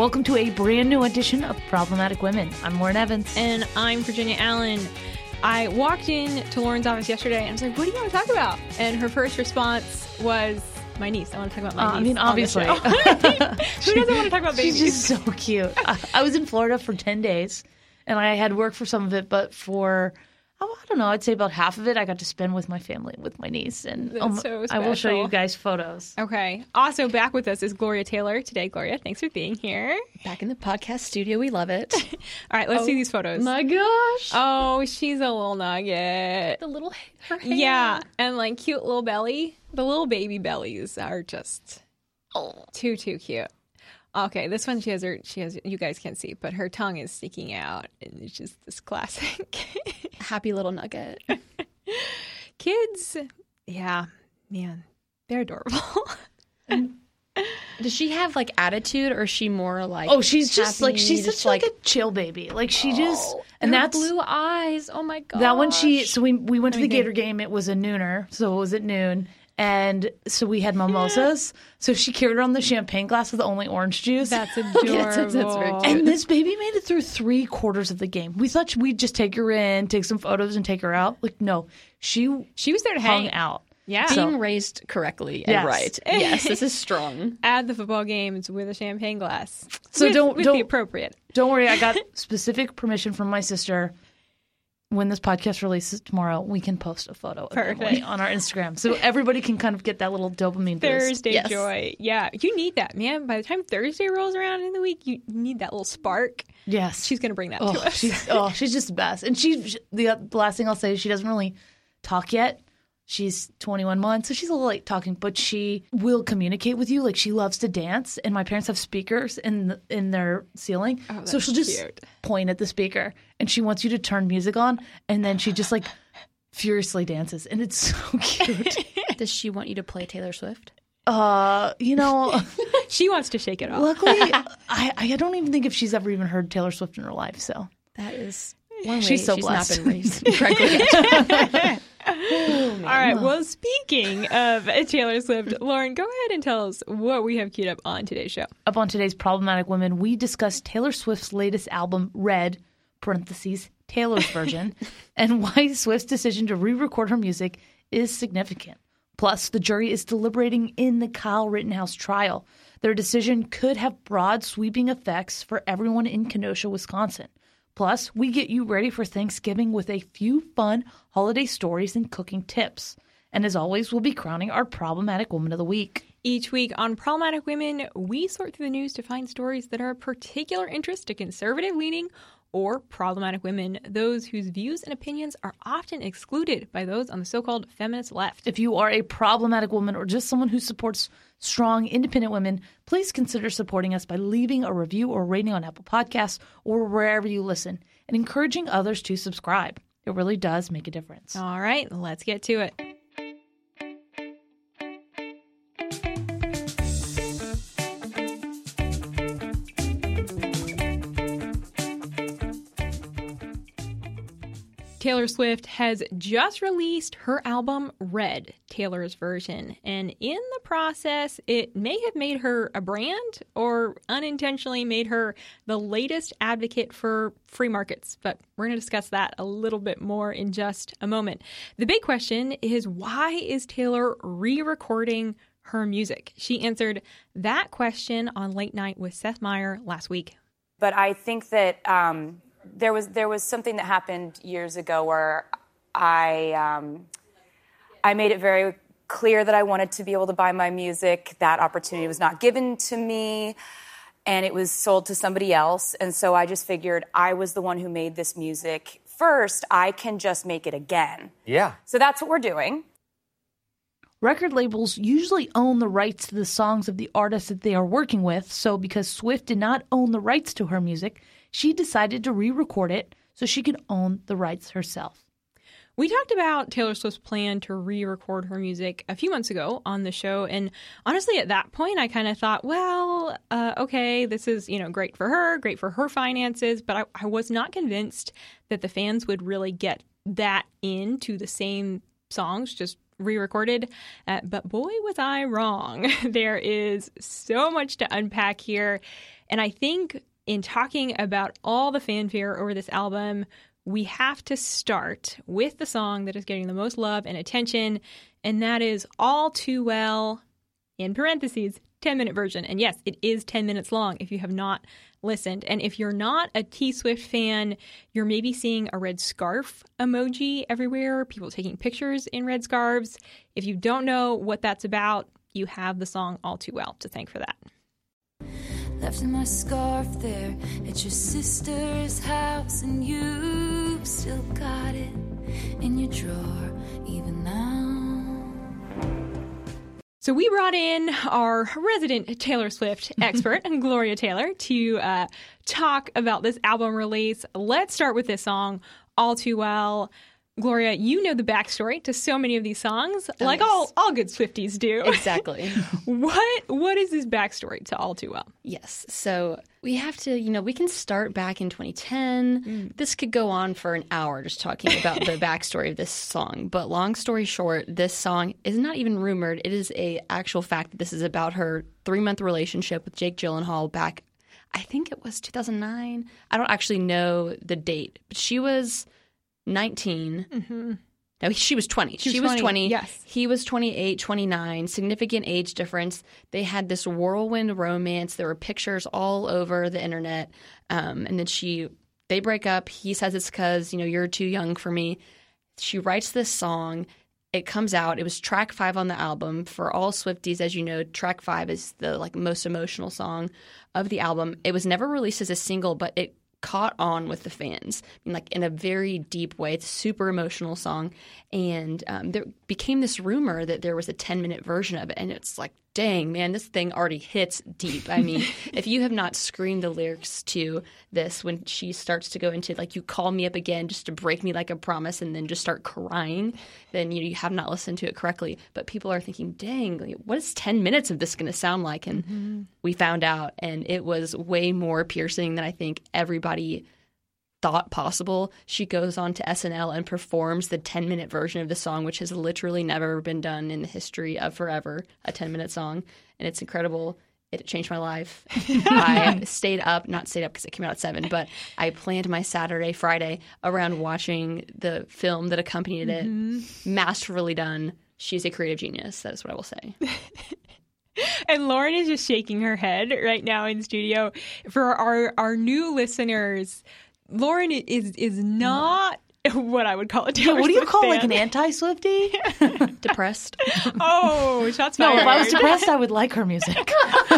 Welcome to a brand new edition of Problematic Women. I'm Lauren Evans. And I'm Virginia Allen. I walked in to Lauren's office yesterday and I was like, what do you want to talk about? And her first response was, my niece. I want to talk about my Uh, I mean, obviously. Who doesn't want to talk about babies? She's just so cute. I, I was in Florida for 10 days and I had work for some of it, but for, oh, I don't know, I'd say about half of it I got to spend with my family, with my niece. And That's um, so I will show you guys photos. Okay. Also, back with us is Gloria Taylor today. Gloria, thanks for being here. Back in the podcast studio, we love it. All right, let's see these photos. My gosh, Oh, she's a little nugget. the little her hair. Yeah, and like cute little belly. The little baby bellies are just Oh. too too cute. Okay, this one she has her she has you guys can't see, but her tongue is sticking out, and it's just this classic. happy little nugget. Kids, yeah, man, they're adorable. Does she have like attitude, or is she more like? Oh, she's just like, she's just such like, a chill baby. Like she oh, just, and her that's, blue eyes. Oh my god. that one she, so we, we went to the Let Gator game. It was a nooner. So it was at noon. And so we had mimosas. So she carried around the champagne glass with the only orange juice. That's adorable. Yes, that's- that's very cute. And this baby made it through three quarters of the game. We thought we'd just take her in, take some photos, and take her out. Like, no, she She was there to hang out. Yeah. being raised correctly and Yes. right. Yes, this is strong. Add the football games with a champagne glass. So With- don't- with don't- the appropriate. Don't worry, I got specific permission from my sister. When this podcast releases tomorrow, we can post a photo. On our Instagram, so everybody can kind of get that little dopamine boost. Thursday Yes. joy. Yeah, you need that, man. By the time Thursday rolls around in the week, you need that little spark. Yes, She's going to bring that oh, to us. she's oh, she's just the best. And she, she- the, the last thing I'll say is she doesn't really talk yet. She's 21 months, so she's a little late talking, but she will communicate with you. Like she loves to dance, and my parents have speakers in the, in their ceiling, so Oh, that's she'll just cute. point at the speaker, and she wants you to turn music on, and then she just like furiously dances, and it's so cute. Does she want you to play Taylor Swift? uh, you know, she wants to shake it off. luckily, I I don't even think if she's ever even heard Taylor Swift in her life. So That is one way She's so she's blessed. not been raised correctly. All right. Well, speaking of Taylor Swift, Lauren, go ahead and tell us what we have queued up on today's show. Up on today's Problematic Women, we discuss Taylor Swift's latest album, Red, parentheses, Taylor's version, and why Swift's decision to re record her music is significant. Plus, the jury is deliberating in the Kyle Rittenhouse trial. Their decision could have broad, sweeping effects for everyone in Kenosha, Wisconsin. Plus, we get you ready for Thanksgiving with a few fun holiday stories and cooking tips. And as always, we'll be crowning our Problematic Woman of the Week. Each week on Problematic Women, we sort through the news to find stories that are of particular interest to conservative leaning or problematic women, those whose views and opinions are often excluded by those on the so called feminist left. If you are a problematic woman or just someone who supports strong, independent women, please consider supporting us by leaving a review or rating on Apple Podcasts or wherever you listen and encouraging others to subscribe. It really does make a difference. All right, let's get to it. Taylor Swift has just released her album Red, Taylor's version. And in the process, it may have made her a brand or unintentionally made her the latest advocate for free markets. But we're going to discuss that a little bit more in just a moment. The big question is why is Taylor re recording her music? She answered that question on Late Night with Seth Meyer last week. But I think that um, there was there was something that happened years ago where I um, I made it very clear that I wanted to be able to buy my music. That opportunity was not given to me, and it was sold to somebody else. And so I just figured I was the one who made this music first. I can just make it again. Yeah. So that's what we're doing. Record labels usually own the rights to the songs of the artists that they are working with, so because Swift did not own the rights to her music, she decided to re record it so she could own the rights herself. We talked about Taylor Swift's plan to re record her music a few months ago on the show. And honestly, at that point, I kind of thought, well, uh, okay, this is, you know, great for her, great for her finances. But I, I was not convinced that the fans would really get that into the same songs, just re recorded. Uh, but boy, was I wrong. there is so much to unpack here. And I think in talking about all the fanfare over this album, we have to start with the song that is getting the most love and attention, and that is All Too Well, in parentheses, 10 minute version. And yes, it is 10 minutes long if you have not listened. And if you're not a T Swift fan, you're maybe seeing a red scarf emoji everywhere, people taking pictures in red scarves. If you don't know what that's about, you have the song All Too Well to thank for that. Left in my scarf there at your sister's house, and you've still got it in your drawer, even now. So we brought in our resident Taylor Swift expert, Gloria Taylor, to uh, talk about this album release. Let's start with this song, All Too Well. Gloria, you know the backstory to so many of these songs, oh, like yes. all all good Swifties do. Exactly. what what is this backstory to All Too Well? yes. So we have to, you know, we can start back in 2010. Mm. This could go on for an hour just talking about the backstory of this song. But long story short, this song is not even rumored. It is a actual fact that this is about her three month relationship with Jake Gyllenhaal back. I think it was 2009. I don't actually know the date, but she was 19. No, she was 20. She, was was 20, 20. yes. He was 28, 29. Significant age difference. They had this whirlwind romance. There were pictures all over the internet. Um, and then she, they break up. He says it's because, you know, you're too young for me. She writes this song. It comes out. It was track five on the album. For all Swifties, as you know, track five is the like most emotional song of the album. It was never released as a single, but it caught on with the fans, I mean, like in a very deep way. It's a super emotional song, and um, there became this rumor that there was a ten minute version of it, and it's like, dang man, this thing already hits deep. I mean, if you have not screamed the lyrics to this when she starts to go into like, you call me up again just to break me like a promise, and then just start crying, then you, know, you have not listened to it correctly. But people are thinking, dang, what is ten minutes of this going to sound like? And mm-hmm. we found out, and it was way more piercing than I think everybody thought possible. She goes on to SNL and performs the 10 minute version of the song, which has literally never been done in the history of forever, a 10 minute song. And it's incredible. It changed my life. I stayed up, not stayed up because it came out at seven, but I planned my Saturday, Friday around watching the film that accompanied it. Mm-hmm. Masterfully done. She's a creative genius. That is what I will say. And Lauren is just shaking her head right now in studio. For our our new listeners, Lauren is is not what I would call a Taylor what do you Swift call like an anti-Swifty? Depressed. Oh, shots no, fired! if I was depressed, I would like her music.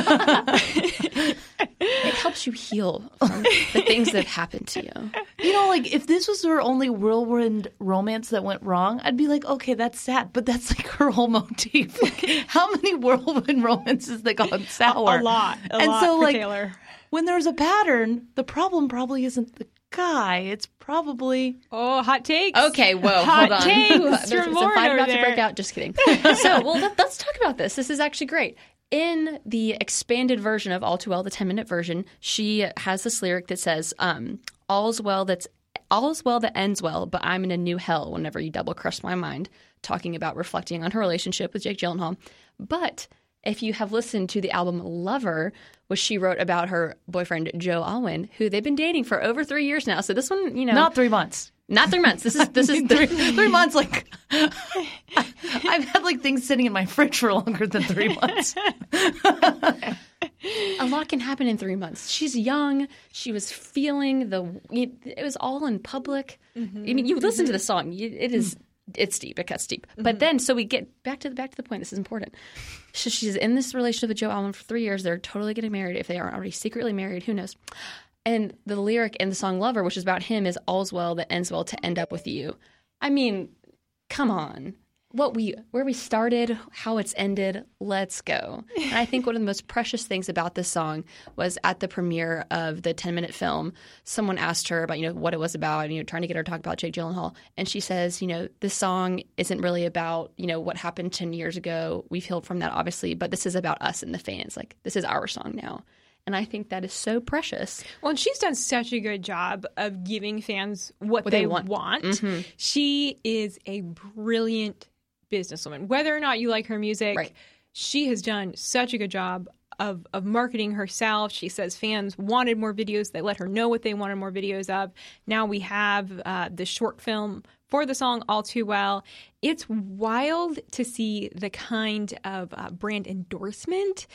it helps you heal from the things that have happened to you. You know, like if this was her only whirlwind romance that went wrong, I'd be like, okay, that's sad. But that's like her whole motif. Like, how many whirlwind romances that got sour? a lot, a and lot so, for like, Taylor. when there's a pattern, the problem probably isn't the guy. It's probably Oh, hot takes. Okay, whoa, Hot hold on. takes There's, there's from a Lauren fight over about to break out. Just kidding. so, well, let, let's talk about this. This is actually great. In the expanded version of All Too Well, the 10 minute version, she has this lyric that says, um, All's well that's all's well that ends well, but I'm in a new hell whenever you double crush my mind, talking about reflecting on her relationship with Jake Gyllenhaal. But if you have listened to the album Lover, which she wrote about her boyfriend Joe Alwyn, who they've been dating for over three years now. So this one, you know, not three months. not three months. This is this is three, three months. Like I've had like things sitting in my fridge for longer than three months. a lot can happen in three months. She's young. She was feeling the. It was all in public. Mm-hmm. I mean, you listen to the song. It is. Mm-hmm. It's deep. It cuts deep. But mm-hmm. then, so we get back to the back to the point. This is important. So she's in this relationship with Joe Alwyn for three years. They're totally getting married. If they aren't already secretly married, who knows? And the lyric in the song "Lover," which is about him, is "All's well that ends well to end up with you." I mean, come on. What we where we started, how it's ended, let's go. And I think one of the most precious things about this song was at the premiere of the 10 minute film, someone asked her about, you know, what it was about, you know, trying to get her to talk about Jake Gyllenhaal. And she says, you know, this song isn't really about, you know, what happened 10 years ago. We've healed from that, obviously, but this is about us and the fans. Like, this is our song now. And I think that is so precious. Well, and she's done such a good job of giving fans what, What they, they want. want. Mm-hmm. She is a brilliant businesswoman. Whether or not you like her music, Right. she has done such a good job of of marketing herself. She says fans wanted more videos. They let her know what they wanted more videos of. Now we have uh, the short film for the song "All Too Well." It's wild to see the kind of uh, brand endorsement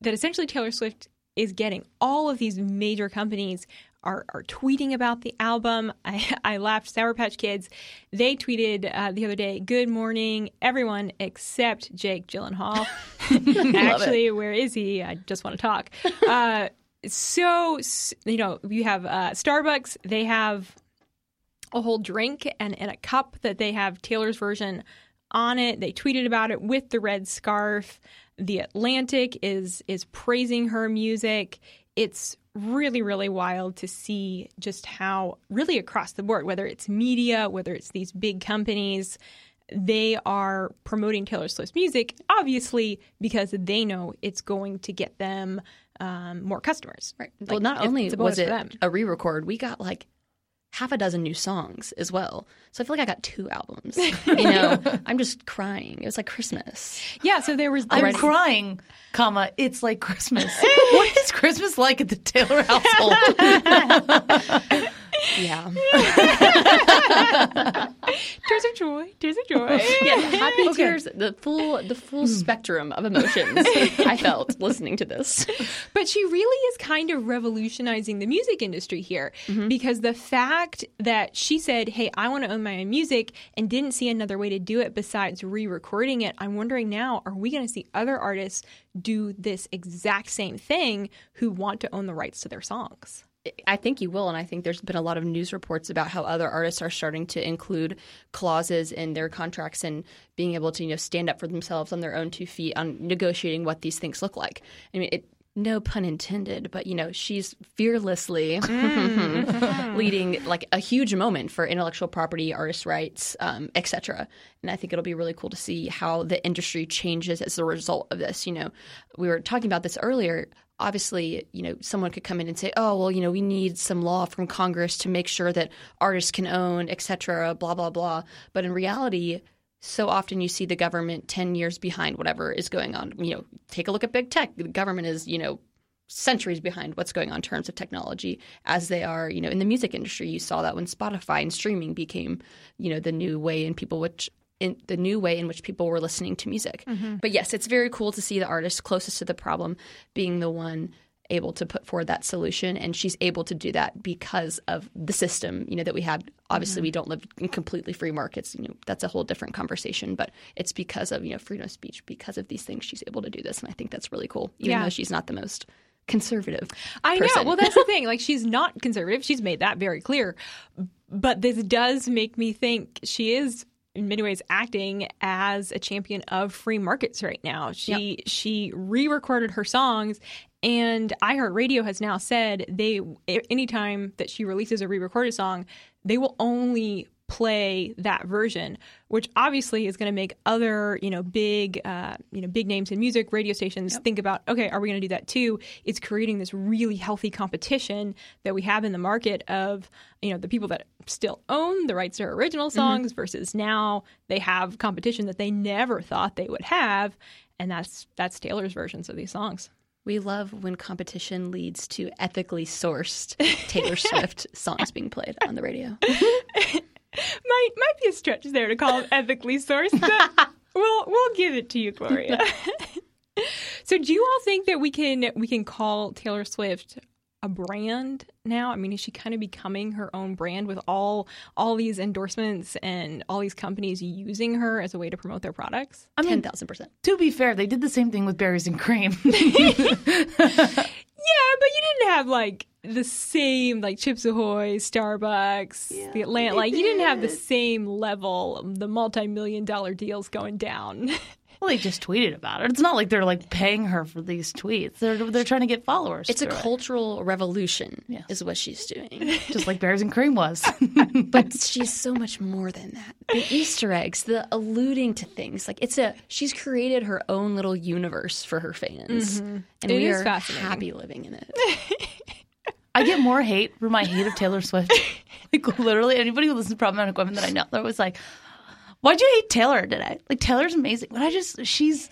that essentially Taylor Swift is getting. All of these major companies are, are tweeting about the album. I, I laughed. Sour Patch Kids, they tweeted uh, the other day, "Good morning, everyone except Jake Gyllenhaal." Actually, where is he? I just want to talk. Uh, so you know, you have uh, Starbucks. They have a whole drink and, and a cup that they have Taylor's version on it. They tweeted about it with the red scarf. The Atlantic is is praising her music. It's really really wild to see just how really across the board whether it's media, whether it's these big companies, they are promoting Taylor Swift's music obviously because they know it's going to get them um, more customers. Right. Like, well, not only it's a bonus was it them. a re-record, we got like half a dozen new songs as well. So I feel like I got two albums. You know, I'm just crying. It was like Christmas. Yeah, so there was I'm crying, comma, it's like Christmas. what is Christmas like at the Taylor household? Yeah. tears of joy, tears of joy. yeah, happy tears, the full the full hmm. spectrum of emotions I felt listening to this. But she really is kind of revolutionizing the music industry here mm-hmm. because the fact that she said, Hey, I want to own my own music and didn't see another way to do it besides re recording it, I'm wondering now, are we going to see other artists do this exact same thing who want to own the rights to their songs? I think you will, and I think there's been a lot of news reports about how other artists are starting to include clauses in their contracts and being able to you know stand up for themselves on their own two feet on negotiating what these things look like. I mean, it, no pun intended, but you know she's fearlessly leading like a huge moment for intellectual property, artist rights, um, etc. And I think it'll be really cool to see how the industry changes as a result of this. You know, we were talking about this earlier obviously, you know, someone could come in and say, "Oh, well, you know, we need some law from Congress to make sure that artists can own, etc., blah blah blah." But in reality, so often you see the government ten years behind whatever is going on. You know, take a look at big tech. The government is, you know, centuries behind what's going on in terms of technology as they are you know in the music industry you saw that when spotify and streaming became you know the new way in people which in the new way in which people were listening to music mm-hmm. but yes it's very cool to see the artist closest to the problem being the one able to put forward that solution and she's able to do that because of the system you know that we have obviously mm-hmm. we don't live in completely free markets you know that's a whole different conversation but it's because of you know freedom of speech because of these things she's able to do this and i think that's really cool even Yeah. though she's not the most conservative I person. know. Well, that's the thing. Like, she's not conservative. She's made that very clear. But this does make me think she is, in many ways, acting as a champion of free markets right now. She she re-recorded her songs, and iHeartRadio has now said they anytime that she releases a re-recorded song, they will only play that version, which obviously is going to make other, you know, big, uh, you know, big names in music, radio stations think about, okay, are we going to do that too? It's creating this really healthy competition that we have in the market of, you know, the people that still own the rights to original songs versus now they have competition that they never thought they would have, and that's that's Taylor's versions of these songs. We love when competition leads to ethically sourced Taylor Swift songs being played on the radio. might might be a stretch there to call it ethically sourced, but we'll we'll give it to you, Gloria. so, do you all think that we can we can call Taylor Swift a brand now? I mean, is she kind of becoming her own brand with all all these endorsements and all these companies using her as a way to promote their products? I mean, 10,000%. to be fair, they did the same thing with berries and cream. Yeah, but you didn't have like the same like Chips Ahoy, Starbucks, the Atlantic. Like you didn't have the same level, the multi-million dollar deals going down. well, they just tweeted about it. It's not like they're like paying her for these tweets. They're they're trying to get followers. It's a through it, cultural revolution, is what she's doing. just like berries and cream was. But she's so much more than that. The Easter eggs, the alluding to things. Like it's a she's created her own little universe for her fans. Mm-hmm. And It we is are fascinating. happy living in it. I get more hate for my hate of Taylor Swift. like literally, anybody who listens to Problematic Women that I know, they're always like, Why'd you hate Taylor today? Like Taylor's amazing, but I just she's.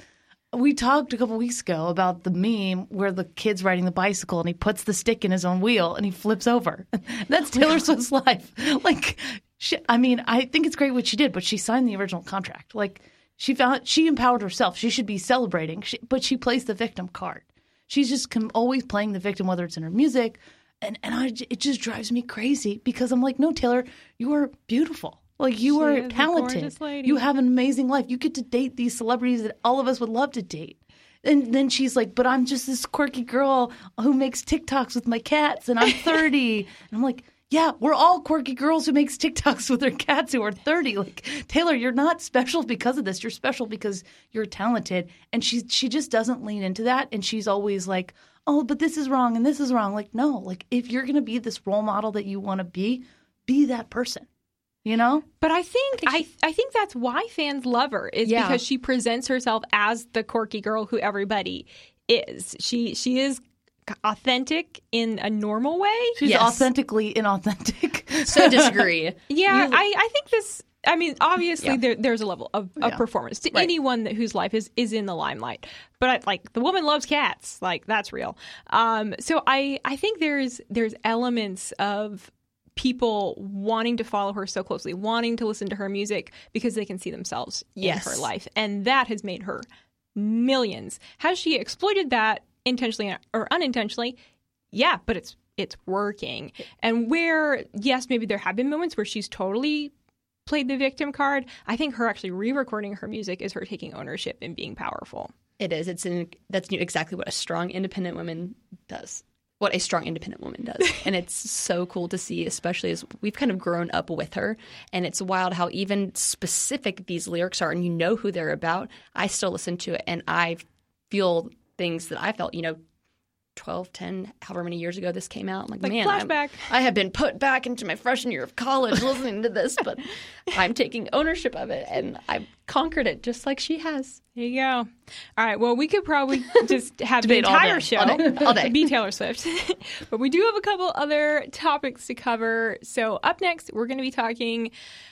We talked a couple weeks ago about the meme where the kid's riding the bicycle and he puts the stick in his own wheel and he flips over. That's oh Taylor Swift's life. Like, she, I mean, I think it's great what she did, but she signed the original contract. Like, she found she empowered herself. She should be celebrating, she, but she plays the victim card. She's just com- always playing the victim, whether it's in her music, and and I, it just drives me crazy because I'm like, no, Taylor, you are beautiful. Like you She are talented. You have an amazing life. You get to date these celebrities that all of us would love to date. And then she's like, but I'm just this quirky girl who makes TikToks with my cats and I'm 30. and I'm like, yeah, we're all quirky girls who makes TikToks with their cats who are 30. Like, Taylor, you're not special because of this. You're special because you're talented. And she she just doesn't lean into that and she's always like, "Oh, but this is wrong and this is wrong." Like, no, like if you're going to be this role model that you want to be, be that person. You know? But I think I I think that's why fans love her is Yeah. because she presents herself as the quirky girl who everybody is. She she is authentic in a normal way. She's Yes. authentically inauthentic. So disagree. Yeah, I, I think this. I mean, obviously, Yeah. there, there's a level of, of Yeah. performance to Right. anyone that, whose life is, is in the limelight. But I, like the woman loves cats, like that's real. Um, so I I think there's there's elements of people wanting to follow her so closely, wanting to listen to her music because they can see themselves Yes. in her life, and that has made her millions. Has she exploited that intentionally or unintentionally? Yeah, but it's it's working. And where yes, maybe there have been moments where she's totally played the victim card. I think her actually re-recording her music is her taking ownership and being powerful. It is. It's in, that's exactly what a strong independent woman does. What a strong independent woman does, and it's so cool to see, especially as we've kind of grown up with her. And it's wild how even specific these lyrics are, and you know who they're about. I still listen to it, and I feel things that I felt, you know, 12, 10, however many years ago this came out. I'm like, Like man, I'm- I have been put back into my freshman year of college listening to this, but I'm taking ownership of it, and I've conquered it just like she has. There you go. All right. Well, we could probably just have the all entire day. show All. All day. be Taylor Swift. but we do have a couple other topics to cover. So, up next, we're going to be talking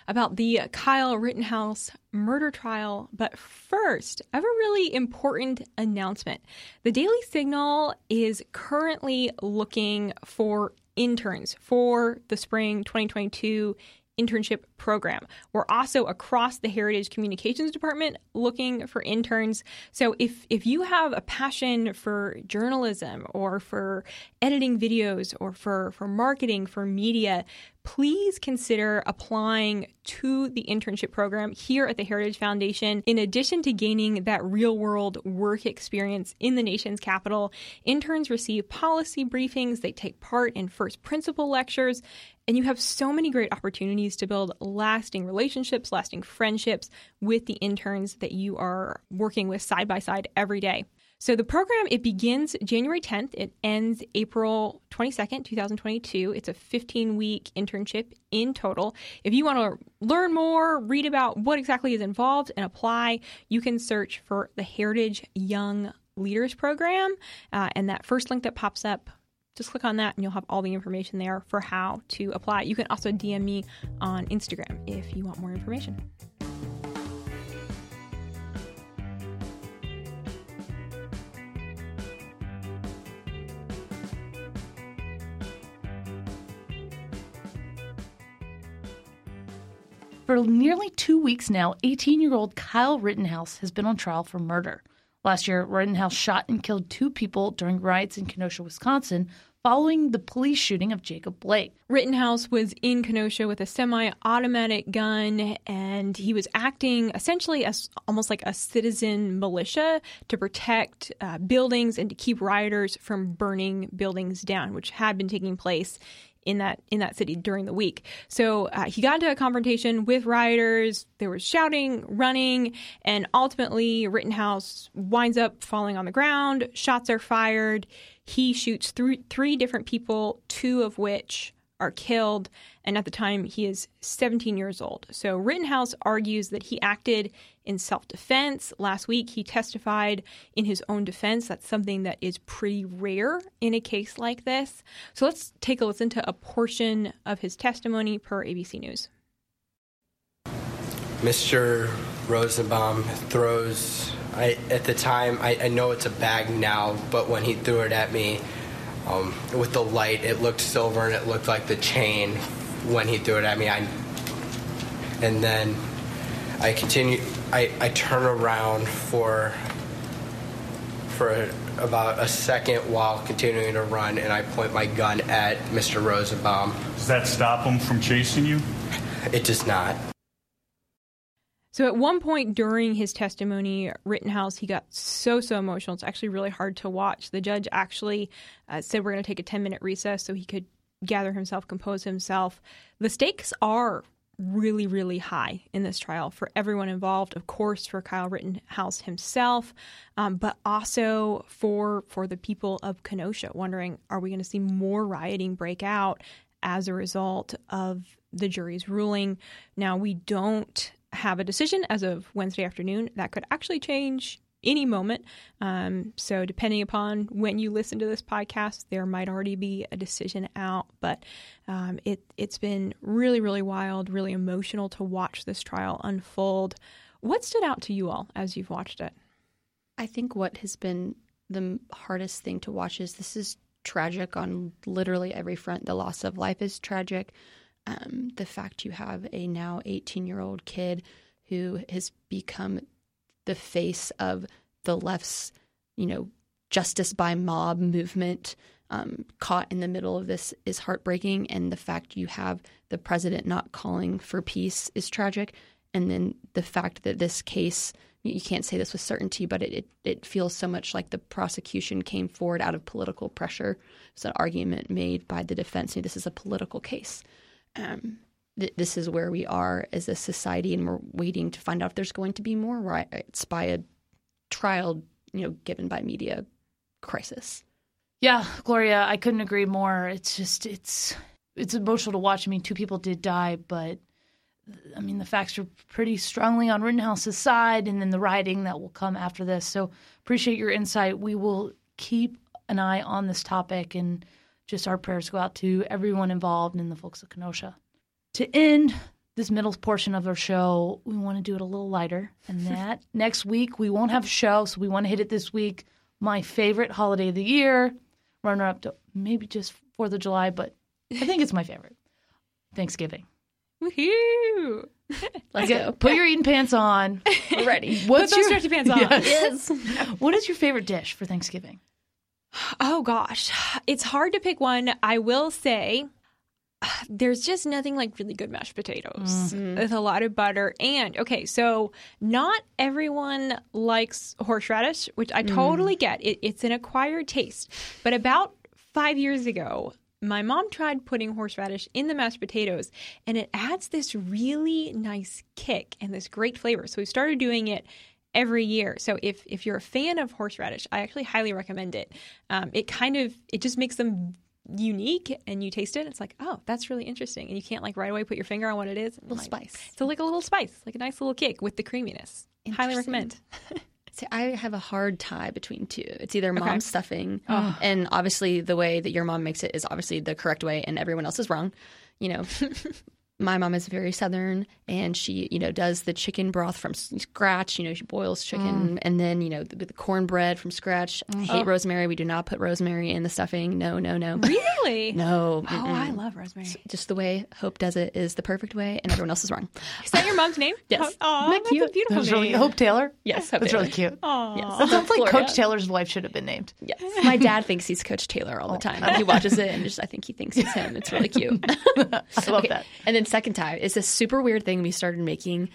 about the Kyle Rittenhouse murder trial. But first, I have a really important announcement. The Daily Signal is currently looking for interns for the spring 2022 internship program. We're also across the Heritage Communications Department looking for interns. So if if you have a passion for journalism or for editing videos or for for marketing for media, please consider applying to the internship program here at the Heritage Foundation. In addition to gaining that real world work experience in the nation's capital, interns receive policy briefings, they take part in first principle lectures, and you have so many great opportunities to build lasting relationships, lasting friendships with the interns that you are working with side by side every day. So the program it begins January 10th. It ends April 22nd, 2022. It's a 15-week internship in total. If you want to learn more, read about what exactly is involved and apply, you can search for the Heritage Young Leaders Program, uh, and that first link that pops up just click on that and you'll have all the information there for how to apply. You can also DM me on Instagram if you want more information. For nearly two weeks now, 18 year old Kyle Rittenhouse has been on trial for murder. Last year, Rittenhouse shot and killed two people during riots in Kenosha, Wisconsin, following the police shooting of Jacob Blake. Rittenhouse was in Kenosha with a semi automatic gun, and he was acting essentially as almost like a citizen militia to protect uh, buildings and to keep rioters from burning buildings down, which had been taking place in that in that city during the week. So uh, he got into a confrontation with rioters. There was shouting, running, and ultimately Rittenhouse winds up falling on the ground. Shots are fired. He shoots through three different people, two of which are killed. And at the time, he is 17 years old. So Rittenhouse argues that he acted in self defense. Last week, he testified in his own defense. That's something that is pretty rare in a case like this. So let's take a listen to a portion of his testimony per ABC News. Mr. Rosenbaum throws. I, at the time, I, I know it's a bag now, but when he threw it at me, um, with the light, it looked silver and it looked like the chain when he threw it at me. I, and then I continue. I, I turn around for for about a second while continuing to run, and I point my gun at Mr. Rosenbaum. Does that stop him from chasing you? It does not. So at one point during his testimony, Rittenhouse, he got so so emotional. It's actually really hard to watch. The judge actually uh, said we're going to take a ten minute recess so he could gather himself, compose himself. The stakes are really really high in this trial for everyone involved. Of course, for Kyle Rittenhouse himself, um, but also for for the people of Kenosha, wondering are we going to see more rioting break out as a result of the jury's ruling? Now we don't have a decision as of Wednesday afternoon. That could actually change any moment. Um, so, depending upon when you listen to this podcast, there might already be a decision out. But um, it it's been really, really wild, really emotional to watch this trial unfold. What stood out to you all as you've watched it? I think what has been the hardest thing to watch is this is tragic on literally every front. The loss of life is tragic. Um, the fact you have a now 18 year old kid who has become the face of the left's, you know, justice by mob movement um, caught in the middle of this is heartbreaking. And the fact you have the president not calling for peace is tragic. And then the fact that this case, you can't say this with certainty, but it, it, it feels so much like the prosecution came forward out of political pressure. It's an argument made by the defense. You know, This is a political case um, th- this is where we are as a society, and we're waiting to find out if there's going to be more riots by a trial, you know, given by media crisis. Yeah, Gloria, I couldn't agree more. It's just it's it's emotional to watch. I mean, two people did die, but I mean the facts are pretty strongly on Rittenhouse's side, and then the rioting that will come after this. So appreciate your insight. We will keep an eye on this topic and just our prayers go out to everyone involved and the folks of Kenosha. To end this middle portion of our show, we want to do it a little lighter. And that next week, we won't have a show, so we want to hit it this week. My favorite holiday of the year, runner up to maybe just 4th of July, but I think it's my favorite Thanksgiving. Woohoo! Let's go. Put your eating pants on. We're ready. What's Put those your stretchy pants on. Yes. What is your favorite dish for Thanksgiving? Oh gosh, it's hard to pick one. I will say there's just nothing like really good mashed potatoes mm-hmm. with a lot of butter. And okay, so not everyone likes horseradish, which I mm. totally get. It, it's an acquired taste. But about five years ago, my mom tried putting horseradish in the mashed potatoes, and it adds this really nice kick and this great flavor. So we started doing it every year. So if if you're a fan of horseradish, I actually highly recommend it. Um, it kind of it just makes them unique, and you taste it. It's like oh, that's really interesting, and you can't like right away put your finger on what it is. Little Like, spice. So like a little spice, like a nice little kick with the creaminess. Highly recommend. See, I have a hard tie between two. It's either mom stuffing, and obviously the way that your mom makes it is obviously the correct way, and everyone else is wrong. You know, my mom is very southern, and she, you know, does the chicken broth from scratch. You know, she boils chicken, mm. and then you know the, the cornbread from scratch. I mm. hate oh. rosemary. We do not put rosemary in the stuffing. No, no, no, Really? no. Oh, mm-mm. I love rosemary. Just the way Hope does it is the perfect way, and everyone else is wrong. Is that your mom's name? Yes. Oh, Isn't that that's a cute? beautiful That's really name. Hope Taylor. Yes, Hope that's Taylor. really cute. Aw. Yes. That sounds like Gloria. Coach Taylor's wife should have been named. Yes. My dad thinks he's Coach Taylor all the oh. time. He watches it and just I think he thinks it's him. It's really cute. I love that. And then second time It's a super weird thing we started making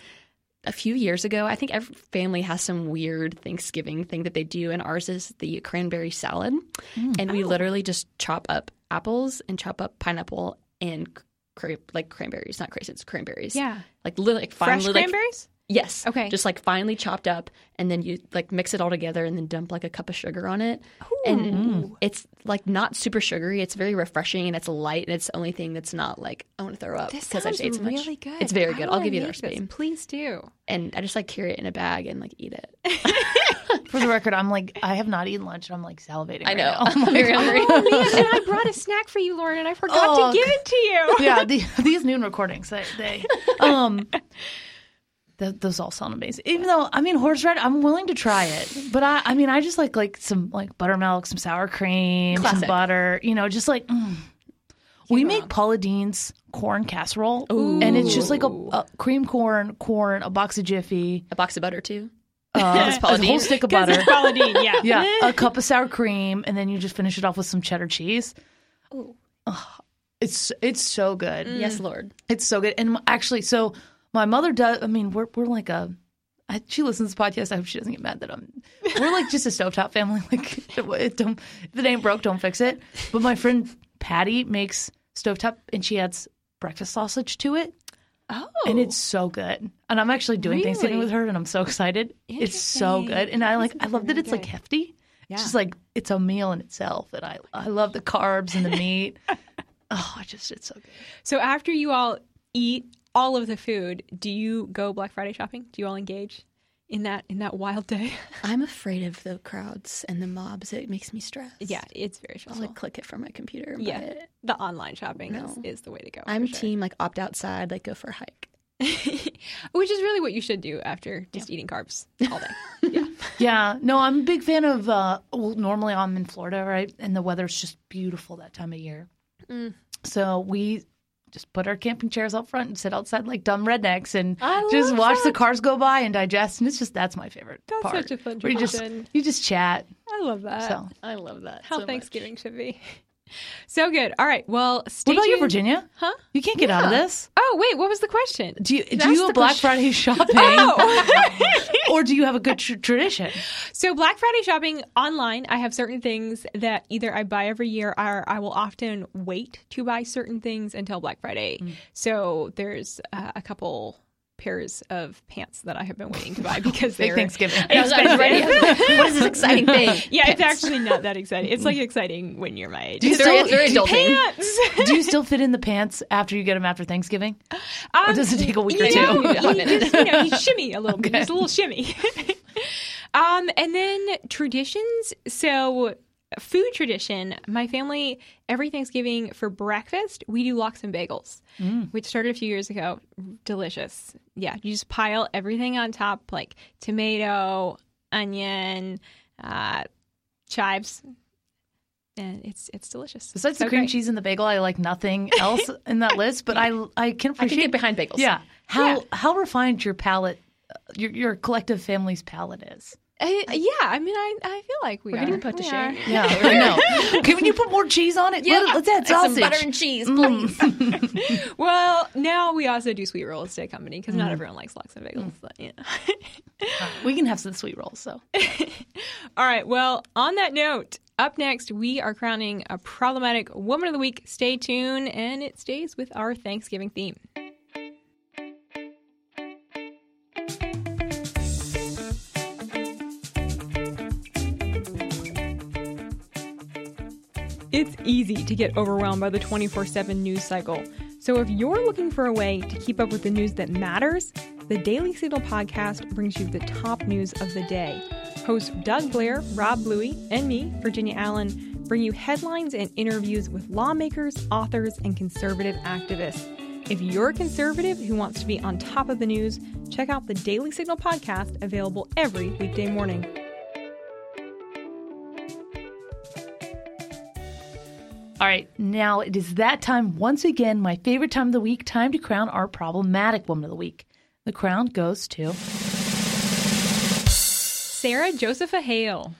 a few years ago. I think every family has some weird Thanksgiving thing that they do, and ours is the cranberry salad. Mm. And we oh. literally just chop up apples and chop up pineapple and cra- like cranberries, not craisins, cranberries. Yeah. like li- like Fresh finely like cranberries? Yes. Okay. Just like finely chopped up, and then you like mix it all together, and then dump like a cup of sugar on it. Ooh. And it's like not super sugary. It's very refreshing, and it's light, and it's the only thing that's not like I want to throw up because I sounds just ate so much. really good. It's very I good. I'll give you the make this. recipe. Please do. And I just like carry it in a bag and like eat it. For the record, I'm like I have not eaten lunch. and I'm like salivating. I know. now. I'm very hungry. Oh man, and I brought a snack for you, Lauren, and I forgot Oh, to give it to you. yeah, the, these noon recordings, they, they um, Th- those all sound amazing. Even though I mean horse horseradish, I'm willing to try it, but I I mean I just like like some like buttermilk, some sour cream, some butter. You know, just like. Mm. We make Paula Deen's corn casserole, and it's just like a, a cream corn, corn, a box of Jiffy, A box of butter too. uh, a Paula whole Deen? stick of 'Cause butter. it's Paula Deen, yeah. yeah, a cup of sour cream, and then you just finish it off with some cheddar cheese. Oh, it's it's so good. Yes, Lord. It's so good. And actually, so my mother does. I mean, we're we're like a. I, she listens to this podcast. I hope she doesn't get mad that I'm. We're like just a stovetop family. Like, it don't, if it ain't broke, don't fix it. But my friend Patty makes stovetop, and she adds breakfast sausage to it, Oh. and it's so good. And I'm actually doing Thanksgiving with her, and I'm so excited. It's so good, and I like. I love that it's like hefty. Yeah. It's just like it's a meal in itself, and I I love the carbs and the meat. oh, I just it's so good. So after you all eat all of the food, do you go Black Friday shopping? Do you all engage in that in that wild day? I'm afraid of the crowds and the mobs. It makes me stress. yeah, it's very I'll stressful. like click it from my computer. and yeah, buy it. the online shopping is, No. is the way to go. I'm sure. team like opt outside, like go for a hike. which is really what you should do after just eating carbs all day. yeah, Yeah, no, I'm a big fan of. Uh, well, normally I'm in Florida, right, and the weather's just beautiful that time of year. Mm. So we just put our camping chairs out front and sit outside like dumb rednecks and I just love watch the cars go by and digest. And it's just that's my favorite That's part. such a fun where you just tradition. you just chat. I love that. So I love that. How so much. Thanksgiving should be. So good. All right. Well, stay what about you, tuned. Virginia? Huh? You can't get out of this. Oh wait, what was the question? Do you do you the Black question. Friday shopping, Oh. or do you have a good tr- tradition? So Black Friday shopping online, I have certain things that either I buy every year or I will often wait to buy certain things until Black Friday. Mm. So there's uh, a couple pairs of pants that I have been waiting to buy because Big they're Thanksgiving. I was, I was ready. what is this exciting thing? Yeah, it's actually not that exciting. It's like exciting when you're my age. Do you They're- still, they're do. Pants. do you still fit in the pants after you get them after Thanksgiving? Um, Or does it take a week or you two? know, You hot you just, you know, you shimmy a little bit. Just a little shimmy. um, and then traditions. So food tradition. My family every Thanksgiving for breakfast we do lox and bagels, Mm. which started a few years ago. Delicious. Yeah, you just pile everything on top, like tomato, onion, uh, chives. And it's it's delicious. Besides So the cream great. cheese and the bagel, I like nothing else in that list. But I I can I can appreciate get behind bagels. Yeah, how Yeah. how refined your palate, your your collective family's palate is. Uh, yeah, I mean, I, I feel like we We're are. getting put to We shame. are. Yeah, I know. Can you put more cheese on it? Yeah. Let, us add Like some butter and cheese, please. Well, now we also do sweet rolls to company because not everyone likes lox and bagels. But, yeah. We can have some sweet rolls. So All right. Well, on that note, up next we are crowning a problematic woman of the week. Stay tuned, and it stays with our Thanksgiving theme. It's easy to get overwhelmed by the 24 7 news cycle. So, if you're looking for a way to keep up with the news that matters, the Daily Signal podcast brings you the top news of the day. Hosts Doug Blair, Rob Bluey, and me, Virginia Allen, bring you headlines and interviews with lawmakers, authors, and conservative activists. If you're a conservative who wants to be on top of the news, check out the Daily Signal podcast, available every weekday morning. All right, now it is that time once again, my favorite time of the week, time to crown our problematic woman of the week. The crown goes to Sarah Josepha Hale.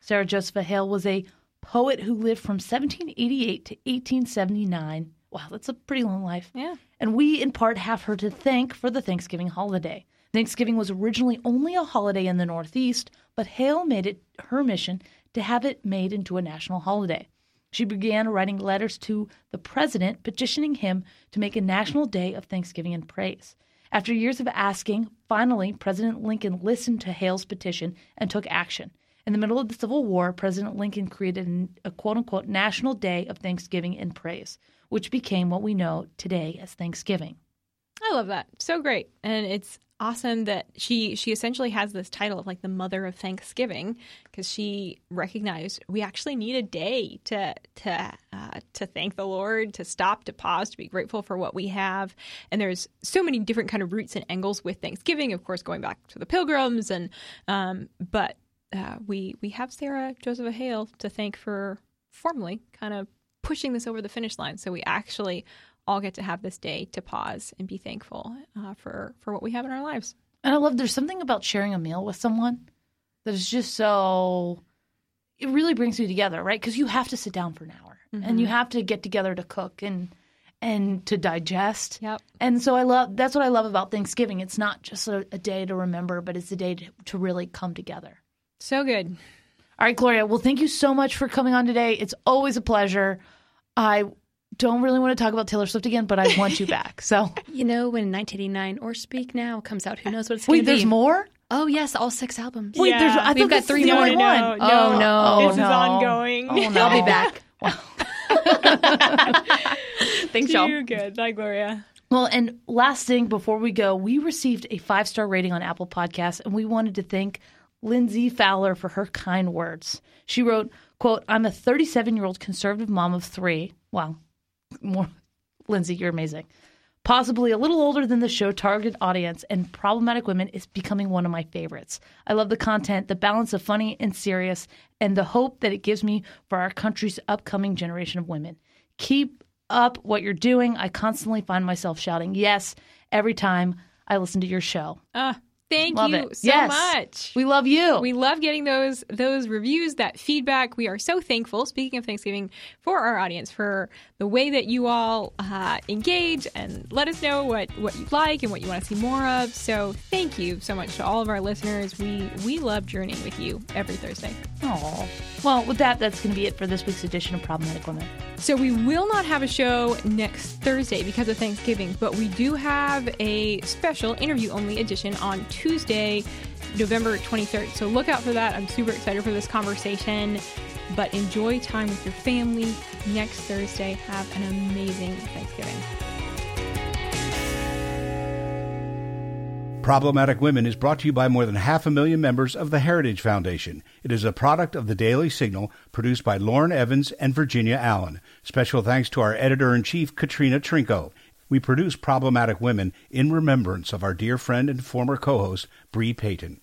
Sarah Josepha Hale was a poet who lived from 1788 to 1879. Wow, that's a pretty long life. Yeah. And we, in part, have her to thank for the Thanksgiving holiday. Thanksgiving was originally only a holiday in the Northeast, but Hale made it her mission to have it made into a national holiday. She began writing letters to the president petitioning him to make a national day of thanksgiving and praise. After years of asking, finally, President Lincoln listened to Hale's petition and took action. In the middle of the Civil War, President Lincoln created a quote unquote National Day of Thanksgiving and Praise, which became what we know today as Thanksgiving. I love that. So great. And it's awesome that she she essentially has this title of like the mother of Thanksgiving because she recognized we actually need a day to to uh, to thank the Lord, to stop, to pause, to be grateful for what we have. And there's so many different kind of roots and angles with Thanksgiving, of course, going back to the Pilgrims, and um, but uh, we we have Sarah Joseph Hale to thank for formally kind of pushing this over the finish line. So we actually all get to have this day to pause and be thankful uh, for for what we have in our lives. And I love there's something about sharing a meal with someone that is just so it really brings you together, right? Because you have to sit down for an hour and you have to get together to cook and and to digest. Yep. And so I love that's what I love about Thanksgiving. It's not just a, a day to remember, but it's a day to, to really come together. So good. All right, Gloria. Well, thank you so much for coming on today. It's always a pleasure. I don't really want to talk about Taylor Swift again, but I want you back. So You know, when 1989 or Speak Now comes out, who knows what it's going to be? there's more. Oh, yes, all six albums. Wait, there's. I We've got three more only to one. know. Oh, no. This is oh, ongoing. Oh, no. I'll be back. Thanks, y'all. Too good. Bye, Gloria. Well, and last thing before we go, we received a five star rating on Apple Podcasts, and we wanted to thank Lindsay Fowler for her kind words. She wrote, "quote I'm a 37 year old conservative mom of three. Wow, more, Lindsay, you're amazing. Possibly a little older than the show target audience, and problematic women is becoming one of my favorites. I love the content, the balance of funny and serious, and the hope that it gives me for our country's upcoming generation of women. Keep up what you're doing. I constantly find myself shouting yes every time I listen to your show. Uh, thank Love you it. so Yes. much. We love you. We love getting those those reviews, that feedback. We are so thankful. Speaking of Thanksgiving, for our audience, for the way that you all uh, engage and let us know what what you like and what you want to see more of. So thank you so much to all of our listeners. We we love journeying with you every Thursday. Aw. Well, with that, that's going to be it for this week's edition of Problematic Women. So we will not have a show next Thursday because of Thanksgiving, but we do have a special interview only edition on Tuesday, November 23rd. So look out for that. I'm super excited for this conversation. But enjoy time with your family next Thursday. Have an amazing Thanksgiving. Problematic Women is brought to you by more than half a million members of the Heritage Foundation. It is a product of the Daily Signal, produced by Lauren Evans and Virginia Allen. Special thanks to our editor in chief, Katrina Trinko. We produce Problematic Women in remembrance of our dear friend and former co host, Bre Payton.